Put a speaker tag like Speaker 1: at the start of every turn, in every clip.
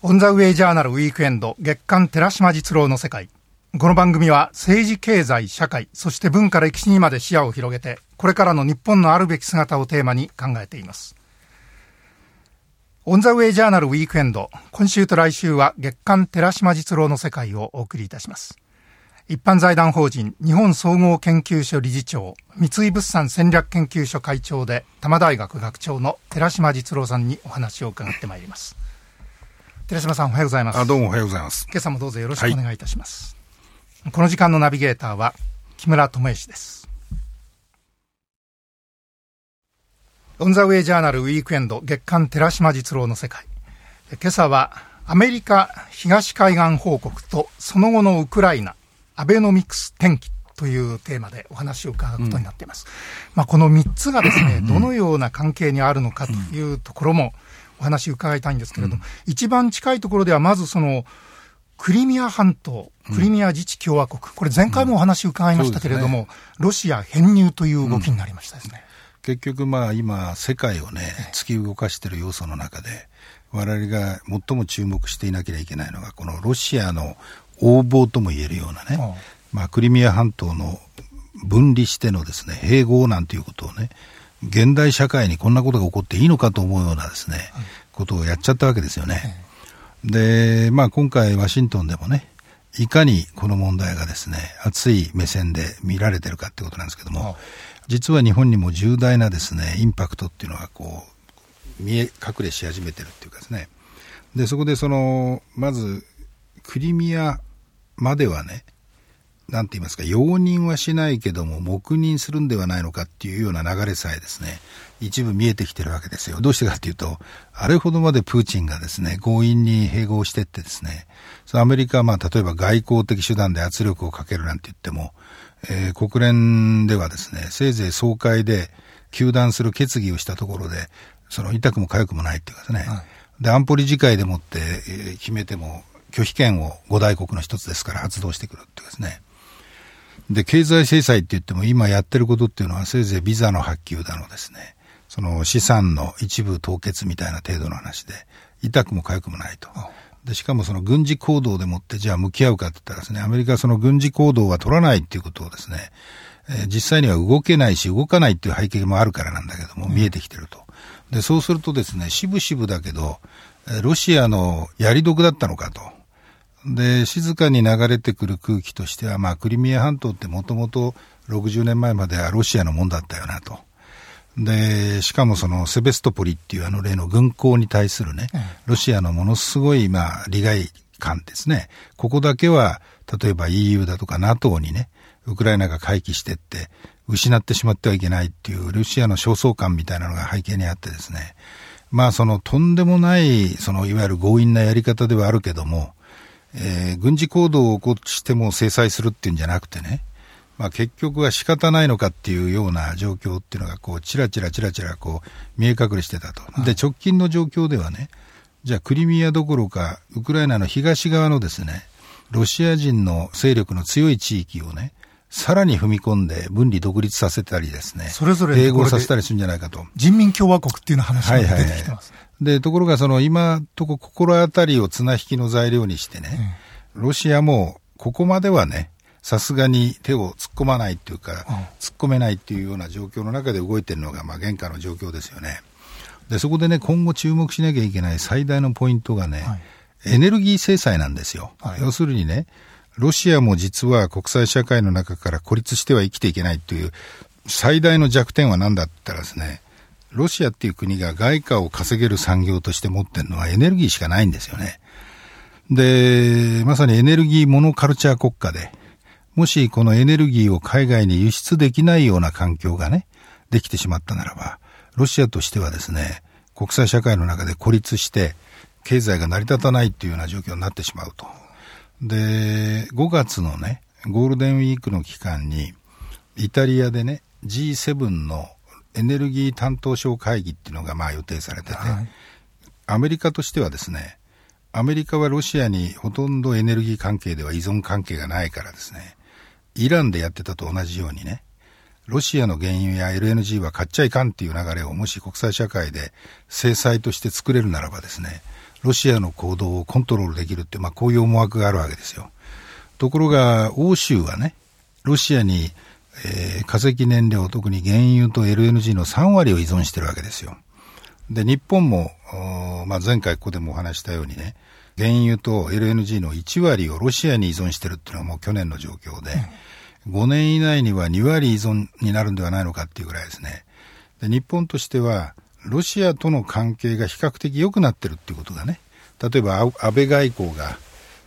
Speaker 1: オンザウェイジャーナルウィークエンド月刊寺島実郎の世界。この番組は政治、経済、社会、そして文化歴史にまで視野を広げて、これからの日本のあるべき姿をテーマに考えています。オンザウェイジャーナルウィークエンド、今週と来週は月刊寺島実郎の世界をお送りいたします。一般財団法人日本総合研究所理事長、三井物産戦略研究所会長で多摩大学学長の寺島実郎さんにお話を伺ってまいります。寺島さんおはようございます。
Speaker 2: あどうもおはようございます。
Speaker 1: 今朝もどうぞよろしくお願いいたします。はい、この時間のナビゲーターは木村智之です。オンザウェイジャーナルウィークエンド月刊寺島実郎の世界。今朝はアメリカ東海岸報告とその後のウクライナアベノミクス転機というテーマでお話を伺うことになっています。うん、まあ、この3つがですね、どのような関係にあるのかというところも、お話伺いたいんですけれども、うん、一番近いところではまずその、クリミア半島、クリミア自治共和国、これ前回もお話伺いましたけれども、うんね、ロシア編入という動きになりましたですね。
Speaker 2: 結局まあ今、世界をね、突き動かしている要素の中で、我々が最も注目していなければいけないのが、このロシアの横暴とも言えるようなね、まあ、クリミア半島の分離してのですね、併合なんていうことをね、現代社会にこんなことが起こっていいのかと思うようなですね、ことをやっちゃったわけですよね。で、まあ今回ワシントンでもね、いかにこの問題がですね、熱い目線で見られてるかってことなんですけども、実は日本にも重大なですね、インパクトっていうのがこう、見え隠れし始めてるっていうかですね。で、そこでその、まず、クリミアまではね、なんて言いますか、容認はしないけども、黙認するんではないのかっていうような流れさえですね、一部見えてきてるわけですよ。どうしてかっていうと、あれほどまでプーチンがですね、強引に併合してってですね、アメリカはまあ、例えば外交的手段で圧力をかけるなんて言っても、えー、国連ではですね、せいぜい総会で糾弾する決議をしたところで、その痛くも痒くもないっていうかですね、はい、で、安保理事会でもって、えー、決めても、拒否権を五大国の一つですから発動してくるっていうですね、で、経済制裁って言っても今やってることっていうのはせいぜいビザの発給だのですね、その資産の一部凍結みたいな程度の話で、痛くも痒くもないと。で、しかもその軍事行動でもってじゃあ向き合うかって言ったらですね、アメリカはその軍事行動は取らないっていうことをですね、えー、実際には動けないし動かないっていう背景もあるからなんだけども、見えてきてると。で、そうするとですね、渋々だけど、ロシアのやり得だったのかと。で、静かに流れてくる空気としては、まあ、クリミア半島ってもともと60年前まではロシアのもんだったよなと。で、しかもそのセベストポリっていうあの例の軍港に対するね、ロシアのものすごい、まあ、利害感ですね。ここだけは、例えば EU だとか NATO にね、ウクライナが回帰してって、失ってしまってはいけないっていうロシアの焦燥感みたいなのが背景にあってですね。まあそのとんでもない、そのいわゆる強引なやり方ではあるけども、えー、軍事行動を起こしても制裁するっていうんじゃなくてね、まあ、結局は仕方ないのかっていうような状況っていうのがこうちらちらちらちらこう見え隠れしてたと、で直近の状況ではねじゃあクリミアどころかウクライナの東側のですねロシア人の勢力の強い地域をねさらに踏み込んで分離独立させたりですね、
Speaker 1: それぞれ
Speaker 2: 併合させたりするんじゃないかと。
Speaker 1: 人民共和国っていうの話が出てきてます。はいはいはい
Speaker 2: で、ところがその今とこ心当たりを綱引きの材料にしてね、うん、ロシアもここまではね、さすがに手を突っ込まないっていうか、うん、突っ込めないっていうような状況の中で動いてるのが、まあ、現下の状況ですよね。で、そこでね、今後注目しなきゃいけない最大のポイントがね、はい、エネルギー制裁なんですよ。はい、要するにね、ロシアも実は国際社会の中から孤立しては生きていけないという最大の弱点は何だって言ったらですね、ロシアっていう国が外貨を稼げる産業として持ってるのはエネルギーしかないんですよね。で、まさにエネルギーモノカルチャー国家で、もしこのエネルギーを海外に輸出できないような環境がね、できてしまったならば、ロシアとしてはですね、国際社会の中で孤立して、経済が成り立たないっていうような状況になってしまうと。で、5月のね、ゴールデンウィークの期間に、イタリアでね、G7 のエネルギー担当省会議っていうのがまあ予定されてて、はい、アメリカとしてはですね、アメリカはロシアにほとんどエネルギー関係では依存関係がないからですね、イランでやってたと同じようにね、ロシアの原油や LNG は買っちゃいかんっていう流れをもし国際社会で制裁として作れるならばですね、ロシアの行動をコントロールできるって、まあ、こういう思惑があるわけですよ。ところが、欧州はね、ロシアに、えー、化石燃料、特に原油と LNG の3割を依存してるわけですよ。で、日本も、まあ、前回ここでもお話したようにね、原油と LNG の1割をロシアに依存してるっていうのはもう去年の状況で、うん、5年以内には2割依存になるんではないのかっていうぐらいですね。で日本としては、ロシアとの関係が比較的良くなってるっていうことがね、例えば安倍外交が、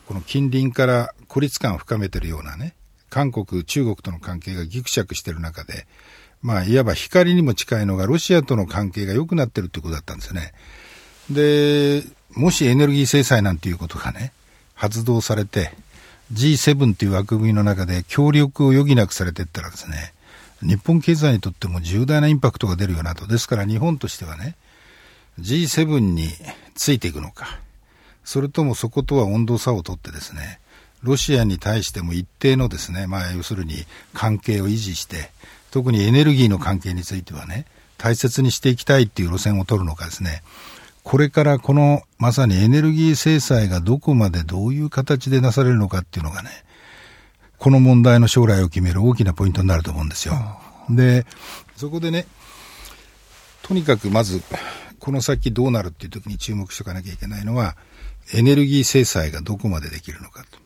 Speaker 2: この近隣から孤立感を深めてるようなね、韓国、中国との関係がぎくしゃくしてる中で、まあ、いわば光にも近いのが、ロシアとの関係が良くなってるってことだったんですよね。で、もしエネルギー制裁なんていうことがね、発動されて、G7 という枠組みの中で協力を余儀なくされていったらですね、日本経済にとっても重大なインパクトが出るよなと。ですから日本としてはね、G7 についていくのか、それともそことは温度差をとってですね、ロシアに対しても一定のですね、まあ要するに関係を維持して、特にエネルギーの関係についてはね、大切にしていきたいっていう路線を取るのかですね、これからこのまさにエネルギー制裁がどこまでどういう形でなされるのかっていうのがね、この問題の将来を決める大きなポイントになると思うんですよ。で、そこでね、とにかくまず、この先どうなるっていう時に注目しておかなきゃいけないのは、エネルギー制裁がどこまでできるのかと。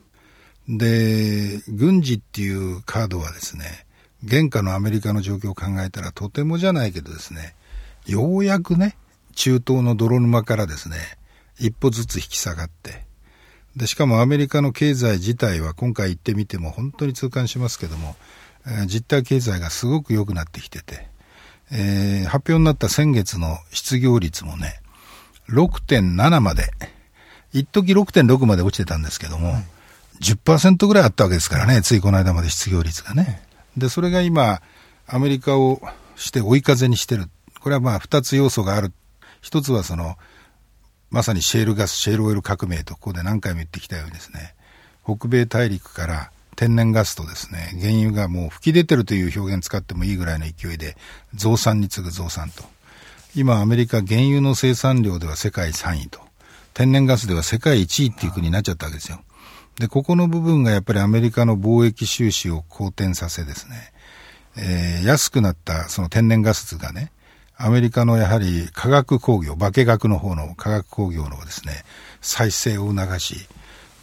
Speaker 2: で、軍事っていうカードはですね、現下のアメリカの状況を考えたらとてもじゃないけどですね、ようやくね、中東の泥沼からですね、一歩ずつ引き下がって、で、しかもアメリカの経済自体は今回行ってみても本当に痛感しますけども、え、実体経済がすごく良くなってきてて、えー、発表になった先月の失業率もね、6.7まで、一時6.6まで落ちてたんですけども、はい、10%ぐらいあったわけですからね、ついこの間まで失業率がね。で、それが今、アメリカをして追い風にしてる。これはまあ二つ要素がある一つはその、まさにシェールガス、シェールオイル革命とここで何回も言ってきたようにですね、北米大陸から天然ガスとですね、原油がもう吹き出てるという表現使ってもいいぐらいの勢いで、増産に次ぐ増産と。今アメリカ原油の生産量では世界3位と。天然ガスでは世界1位っていう国になっちゃったわけですよ。で、ここの部分がやっぱりアメリカの貿易収支を好転させですね、えー、安くなったその天然ガスがね、アメリカのやはり化学工業、化学の方の化学工業のですね、再生を促し、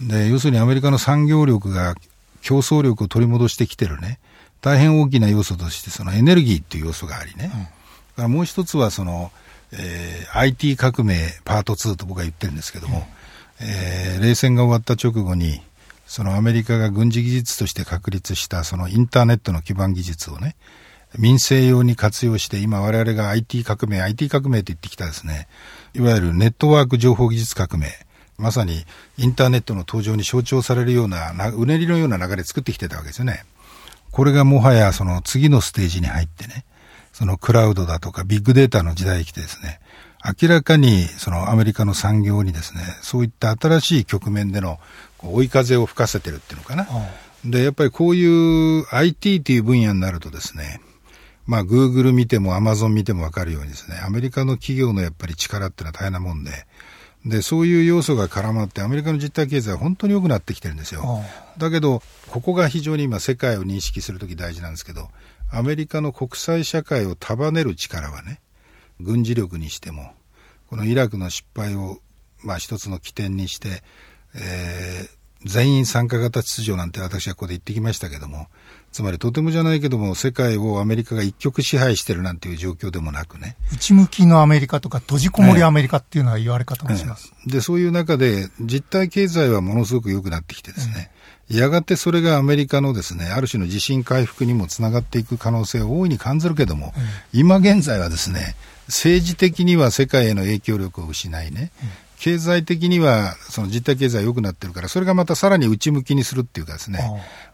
Speaker 2: で、要するにアメリカの産業力が競争力を取り戻してきてるね、大変大きな要素としてそのエネルギーっていう要素がありね、うん、からもう一つはその、えー、IT 革命パート2と僕は言ってるんですけども、うん、えー、冷戦が終わった直後に、そのアメリカが軍事技術として確立したそのインターネットの基盤技術をね、民生用に活用して、今我々が IT 革命、IT 革命と言ってきたですね、いわゆるネットワーク情報技術革命、まさにインターネットの登場に象徴されるような、うねりのような流れ作ってきてたわけですよね。これがもはやその次のステージに入ってね、そのクラウドだとかビッグデータの時代に来てですね、明らかにそのアメリカの産業にですね、そういった新しい局面での追い風を吹かせてるっていうのかな。で、やっぱりこういう IT という分野になるとですね、まあ、グーグル見てもアマゾン見てもわかるようにですね、アメリカの企業のやっぱり力っていうのは大変なもんで、で、そういう要素が絡まって、アメリカの実体経済は本当に良くなってきてるんですよ。だけど、ここが非常に今世界を認識するとき大事なんですけど、アメリカの国際社会を束ねる力はね、軍事力にしても、このイラクの失敗を、まあ一つの起点にして、えー、全員参加型秩序なんて私はここで言ってきましたけども、つまりとてもじゃないけども、世界をアメリカが一極支配してるなんていう状況でもなくね。
Speaker 1: 内向きのアメリカとか閉じこもりアメリカっていうのは言われ方もします。
Speaker 2: で、そういう中で実体経済はものすごく良くなってきてですね、やがてそれがアメリカのですね、ある種の地震回復にもつながっていく可能性を大いに感じるけども、今現在はですね、政治的には世界への影響力を失いね、経済的にはその実体経済良くなってるから、それがまたさらに内向きにするっていうかですね、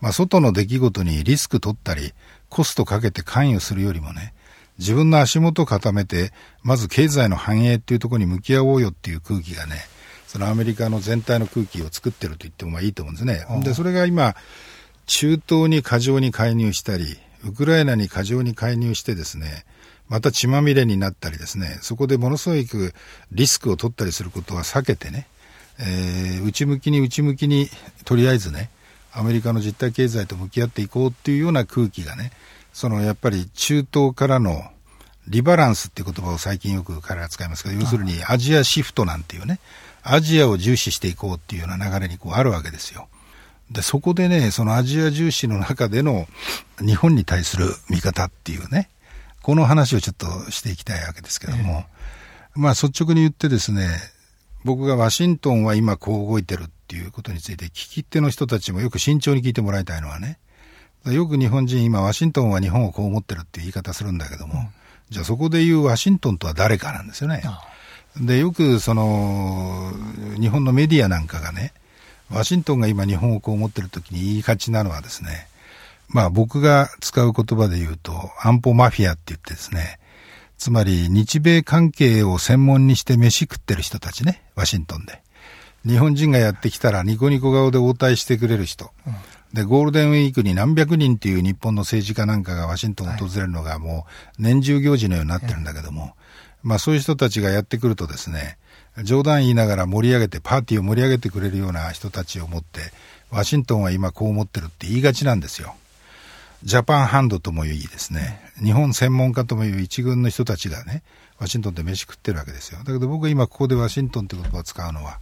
Speaker 2: まあ、外の出来事にリスク取ったり、コストかけて関与するよりもね、自分の足元を固めて、まず経済の繁栄っていうところに向き合おうよっていう空気がね、そのアメリカの全体の空気を作ってると言ってもまあいいと思うんですね。で、それが今、中東に過剰に介入したり、ウクライナに過剰に介入してですね、また血まみれになったりですね、そこでものすごくリスクを取ったりすることは避けてね、えー、内向きに内向きにとりあえずね、アメリカの実体経済と向き合っていこうっていうような空気がね、そのやっぱり中東からのリバランスっていう言葉を最近よく彼ら使いますけど、要するにアジアシフトなんていうね、アジアを重視していこうっていうような流れにこうあるわけですよ。で、そこでね、そのアジア重視の中での日本に対する見方っていうね、この話をちょっとしていきたいわけですけども、えー、まあ率直に言ってですね、僕がワシントンは今こう動いてるっていうことについて聞き手の人たちもよく慎重に聞いてもらいたいのはね、よく日本人今ワシントンは日本をこう思ってるっていう言い方するんだけども、うん、じゃあそこで言うワシントンとは誰かなんですよね。で、よくその、日本のメディアなんかがね、ワシントンが今日本をこう思ってる時に言いがちなのはですね、まあ僕が使う言葉で言うと、安保マフィアって言ってですね、つまり日米関係を専門にして飯食ってる人たちね、ワシントンで。日本人がやってきたらニコニコ顔で応対してくれる人。うん、で、ゴールデンウィークに何百人っていう日本の政治家なんかがワシントンを訪れるのがもう年中行事のようになってるんだけども、まあそういう人たちがやってくるとですね、冗談言いながら盛り上げて、パーティーを盛り上げてくれるような人たちを持って、ワシントンは今こう思ってるって言いがちなんですよ。ジャパンハンドともいいですね、日本専門家ともいう一軍の人たちがね、ワシントンで飯食ってるわけですよ。だけど僕は今ここでワシントンという言葉を使うのは、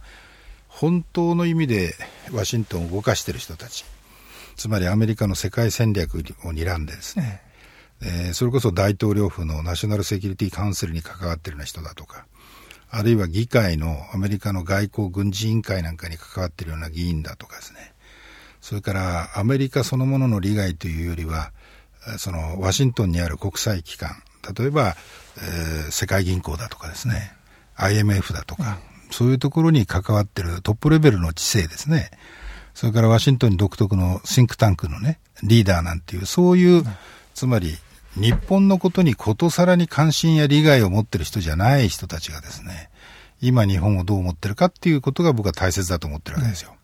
Speaker 2: 本当の意味でワシントンを動かしている人たち、つまりアメリカの世界戦略を睨んでですね、えー、それこそ大統領府のナショナルセキュリティカウンセルに関わってるような人だとか、あるいは議会のアメリカの外交軍事委員会なんかに関わってるような議員だとかですね、それからアメリカそのものの利害というよりは、そのワシントンにある国際機関、例えば、えー、世界銀行だとかですね、IMF だとか、うん、そういうところに関わってるトップレベルの知性ですね。それからワシントンに独特のシンクタンクのね、リーダーなんていう、そういう、うん、つまり日本のことにことさらに関心や利害を持ってる人じゃない人たちがですね、今日本をどう思ってるかっていうことが僕は大切だと思ってるわけですよ。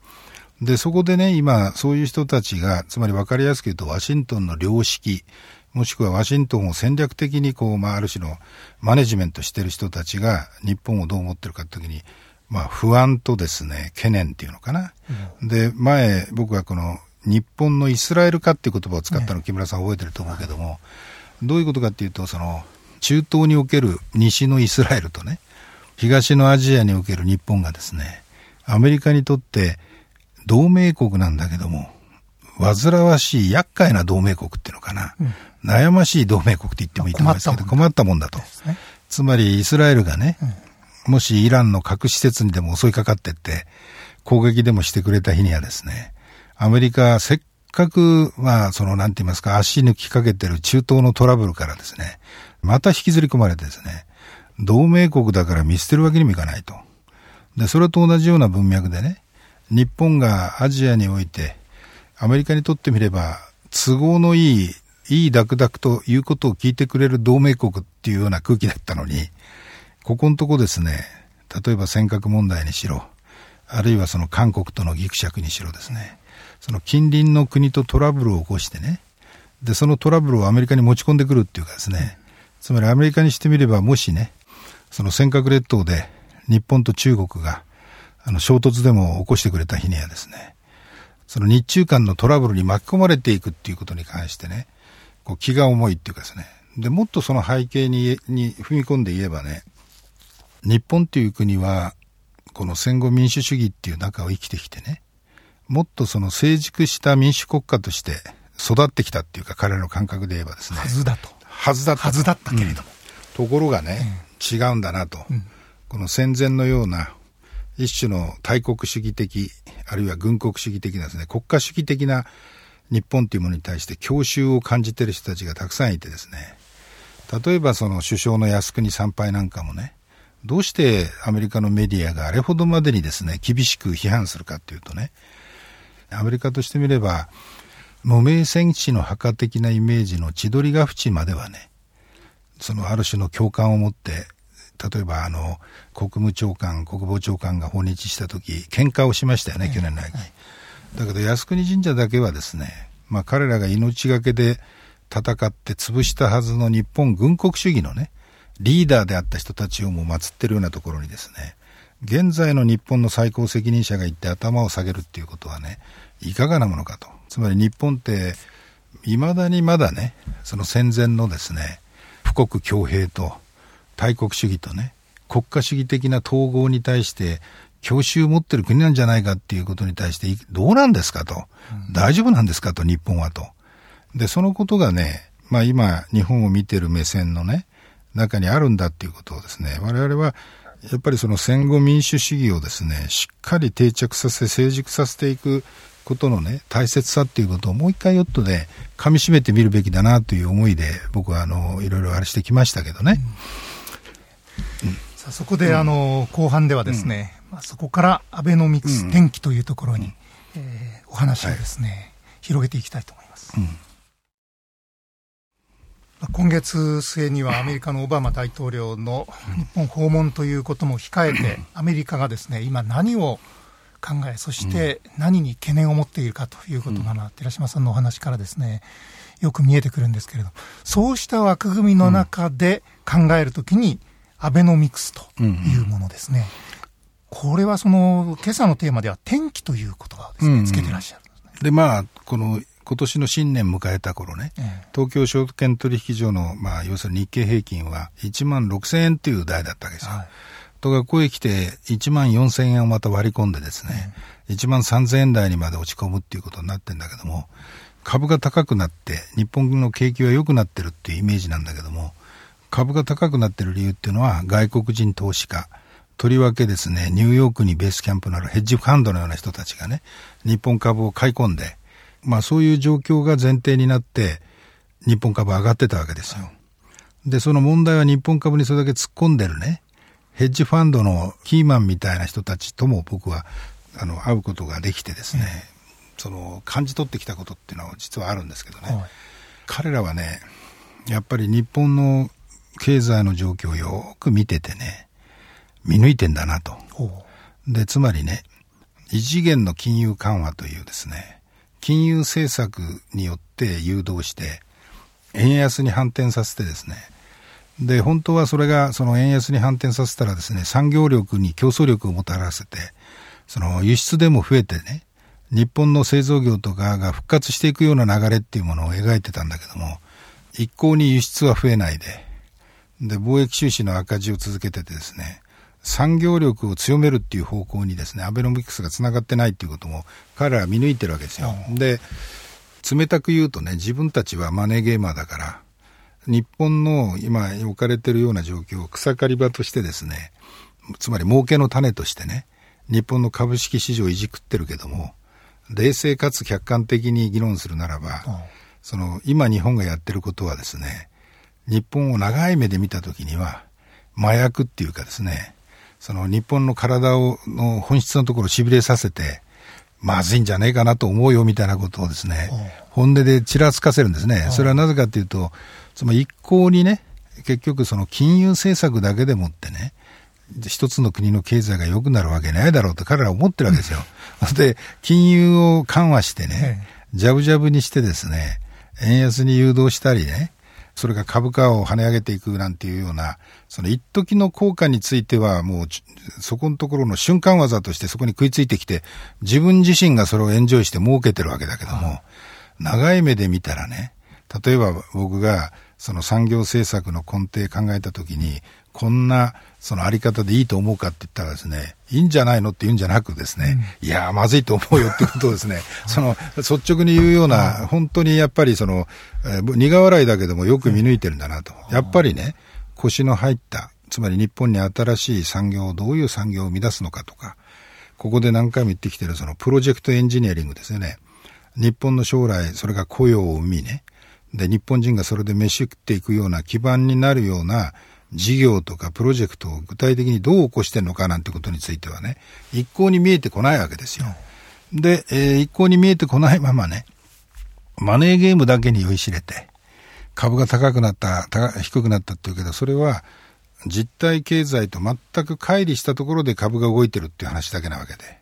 Speaker 2: うん、で、そこでね、今、そういう人たちが、つまり分かりやすく言うと、ワシントンの良識、もしくはワシントンを戦略的にこう、まあ、ある種のマネジメントしてる人たちが日本をどう思ってるかって時に、まあ、不安とですね、懸念っていうのかな。うん、で、前、僕はこの、日本のイスラエル化っていう言葉を使ったの、木村さん覚えてると思うけども、どういうことかっていうと、その、中東における西のイスラエルとね、東のアジアにおける日本がですね、アメリカにとって同盟国なんだけども、煩わしい厄介な同盟国っていうのかな、うん、悩ましい同盟国って言ってもいいと思いますけど、困ったもんだと。ね、つまりイスラエルがね、うん、もしイランの核施設にでも襲いかかってって、攻撃でもしてくれた日にはですね、アメリカせっかく、まあ、その、なんて言いますか、足抜きかけてる中東のトラブルからですね、また引きずり込まれてですね、同盟国だから見捨てるわけにもいかないと。で、それと同じような文脈でね、日本がアジアにおいて、アメリカにとってみれば、都合のいい、いいダクダクということを聞いてくれる同盟国っていうような空気だったのに、ここのとこですね、例えば尖閣問題にしろ、あるいはその韓国とのギクシャクにしろですね、その近隣の国とトラブルを起こしてね、で、そのトラブルをアメリカに持ち込んでくるっていうかですね、つまりアメリカにしてみれば、もしね、その尖閣列島で日本と中国があの衝突でも起こしてくれた日にはですね、その日中間のトラブルに巻き込まれていくっていうことに関してね、こう気が重いっていうかですね、で、もっとその背景にに踏み込んで言えばね、日本っていう国は、この戦後民主主義っていう中を生きてきてね、もっとその成熟した民主国家として育ってきたっていうか、彼らの感覚で言えばですね。
Speaker 1: はずだと。
Speaker 2: はずだった。
Speaker 1: はずだったけれども。
Speaker 2: うん、ところがね、うん、違うんだなと、うん。この戦前のような一種の大国主義的、あるいは軍国主義的なですね、国家主義的な日本というものに対して郷愁を感じている人たちがたくさんいてですね、例えばその首相の靖国参拝なんかもね、どうしてアメリカのメディアがあれほどまでにですね、厳しく批判するかっていうとね、アメリカとしてみれば、無名戦士の墓的なイメージの千鳥ヶ淵まではね、そのある種の共感を持って、例えばあの、国務長官、国防長官が訪日した時、喧嘩をしましたよね、去年の秋。だけど靖国神社だけはですね、まあ彼らが命がけで戦って潰したはずの日本軍国主義のね、リーダーであった人たちをも祀ってるようなところにですね、現在の日本の最高責任者が行って頭を下げるっていうことはね、いかがなものかと。つまり日本って、未だにまだね、その戦前のですね、富国強兵と大国主義とね、国家主義的な統合に対して教習を持ってる国なんじゃないかっていうことに対して、どうなんですかと、うん、大丈夫なんですかと、日本はと。で、そのことがね、まあ今、日本を見てる目線のね、中にあるんだっていうことをですね、我々は、やっぱりその戦後民主主義をですね、しっかり定着させ、成熟させていくことのね、大切さっていうことをもう一回ヨットで噛み締めてみるべきだなという思いで、僕はあの、いろいろあれしてきましたけどね。
Speaker 1: うん、さあそこで、あの、後半ではですね、まあ、そこからアベノミクス転機というところに、えー、お話をですね、はい、広げていきたいと思います。今月末には アメリカのオバマ大統領の日本訪問ということも控えて、アメリカがですね今、何を考え、そして何に懸念を持っているかということが、まあ、寺島さんのお話からですねよく見えてくるんですけれどそうした枠組みの中で考えるときに、アベノミクスというものですね。これはその、今朝のテーマでは天気という言葉をですね、つけてらっしゃるんですね。
Speaker 2: で、まあ、この、今年の新年迎えた頃ね、ええ、東京証券取引所の、まあ、要するに日経平均は1万6000円っていう台だったわけですよ。はい、とが、ここへ来て1万4000円をまた割り込んでですね、え、1万3000円台にまで落ち込むっていうことになってんだけども、株が高くなって、日本の景気は良くなってるっていうイメージなんだけども、株が高くなってる理由っていうのは外国人投資家、とりわけですね、ニューヨークにベースキャンプのあるヘッジファンドのような人たちがね、日本株を買い込んで、まあそういう状況が前提になって、日本株上がってたわけですよ。で、その問題は日本株にそれだけ突っ込んでるね、ヘッジファンドのキーマンみたいな人たちとも僕は、あの、会うことができてですね、うん、その、感じ取ってきたことっていうのは実はあるんですけどね、はい、彼らはね、やっぱり日本の経済の状況をよく見ててね、見抜いてんだなと。で、つまりね、異次元の金融緩和というですね、金融政策によって誘導して、円安に反転させてですね、で、本当はそれが、その円安に反転させたらですね、産業力に競争力をもたらせて、その輸出でも増えてね、日本の製造業とかが復活していくような流れっていうものを描いてたんだけども、一向に輸出は増えないで、で、貿易収支の赤字を続けててですね、産業力を強めるっていう方向にですね、アベノミクスがつながってないっていうことも彼らは見抜いてるわけですよ。で、冷たく言うとね、自分たちはマネーゲーマーだから、日本の今置かれてるような状況を草刈り場としてですね、つまり儲けの種としてね、日本の株式市場をいじくってるけども、冷静かつ客観的に議論するならば、その今日本がやってることはですね、日本を長い目で見たときには、麻薬っていうかですね、その日本の体を、の本質のところを痺れさせて、まずいんじゃねえかなと思うよみたいなことをですね、本音でちらつかせるんですね。それはなぜかというと、つまり一向にね、結局その金融政策だけでもってね、一つの国の経済が良くなるわけないだろうと彼らは思ってるわけですよ。で、金融を緩和してね、ジャブジャブにしてですね、円安に誘導したりね、それが株価を跳ね上げていくなんていうような、その一時の効果についてはもう、そこのところの瞬間技としてそこに食いついてきて、自分自身がそれをエンジョイして儲けてるわけだけども、長い目で見たらね、例えば僕がその産業政策の根底考えたときに、こんなそのあり方でいいと思うかって言ったらですね、いいんじゃないのって言うんじゃなくですね、うん、いやまずいと思うよってことをですね、その率直に言うような、本当にやっぱりその、えー、苦笑いだけどもよく見抜いてるんだなと。やっぱりね、腰の入った、つまり日本に新しい産業をどういう産業を生み出すのかとか、ここで何回も言ってきてるそのプロジェクトエンジニアリングですよね。日本の将来、それが雇用を生みね、で、日本人がそれで飯食っていくような基盤になるような事業とかプロジェクトを具体的にどう起こしてるのかなんてことについてはね、一向に見えてこないわけですよ。で、えー、一向に見えてこないままね、マネーゲームだけに酔いしれて、株が高くなった、低くなったっていうけど、それは実体経済と全く乖離したところで株が動いてるっていう話だけなわけで、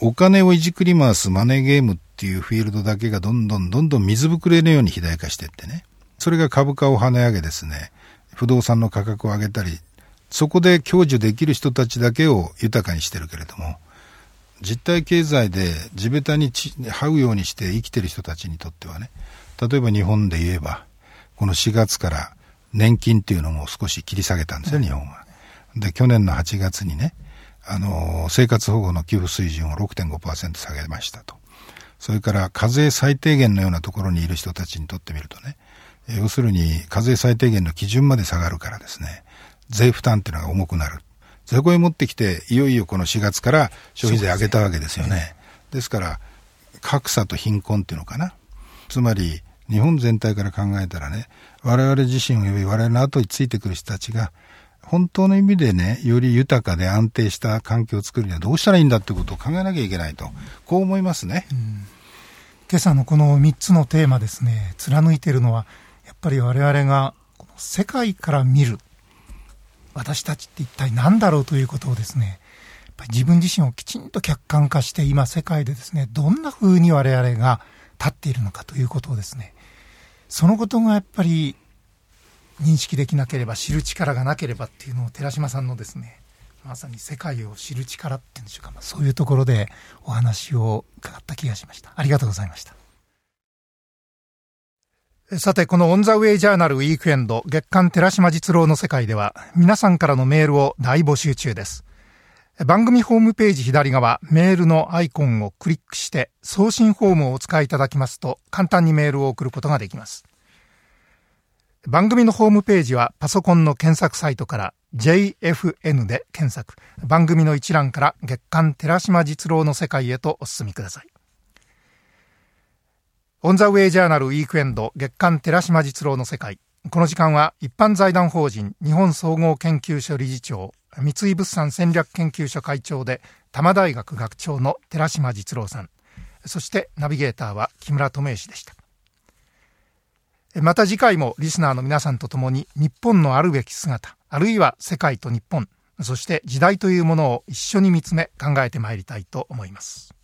Speaker 2: お金をいじくり回すマネーゲームっていうフィールドだけがどんどんどんどん水ぶくれのように肥大化してってね。それが株価を跳ね上げですね、不動産の価格を上げたり、そこで享受できる人たちだけを豊かにしてるけれども、実体経済で地べたに這うようにして生きてる人たちにとってはね、例えば日本で言えば、この4月から年金っていうのも少し切り下げたんですよ、日本は。で、去年の8月にね、あの、生活保護の給付水準を6.5%下げましたと。それから課税最低限のようなところにいる人たちにとってみるとね、要するに課税最低限の基準まで下がるからですね、税負担っていうのが重くなる。そこへ持ってきて、いよいよこの4月から消費税上げたわけですよね。ですから、格差と貧困っていうのかな。つまり、日本全体から考えたらね、我々自身及び我々の後についてくる人たちが、本当の意味でね、より豊かで安定した環境を作るにはどうしたらいいんだってことを考えなきゃいけないと、こう思いますね。
Speaker 1: 今朝のこの3つのテーマですね、貫いているのは、ぱり我々が世界から見る、私たちって一体何だろうということをですね、自分自身をきちんと客観化して今世界でですね、どんな風に我々が立っているのかということをですね、そのことがやっぱり認識できなければ知る力がなければっていうのを寺島さんのですねまさに世界を知る力っていうんでしょうか、ま、そういうところでお話を伺った気がしました。ありがとうございました。さて、このオンザウェイジャーナルウィークエンド月刊寺島実郎の世界では皆さんからのメールを大募集中です。番組ホームページ左側メールのアイコンをクリックして送信フォームをお使いいただきますと簡単にメールを送ることができます。番組のホームページはパソコンの検索サイトから JFN で検索。番組の一覧から月刊寺島実郎の世界へとお進みください。オンザウェイジャーナルウィークエンド月刊寺島実郎の世界。この時間は一般財団法人日本総合研究所理事長、三井物産戦略研究所会長で多摩大学学長の寺島実郎さん。そしてナビゲーターは木村智之でした。また次回もリスナーの皆さんと共に日本のあるべき姿、あるいは世界と日本、そして時代というものを一緒に見つめ考えてまいりたいと思います。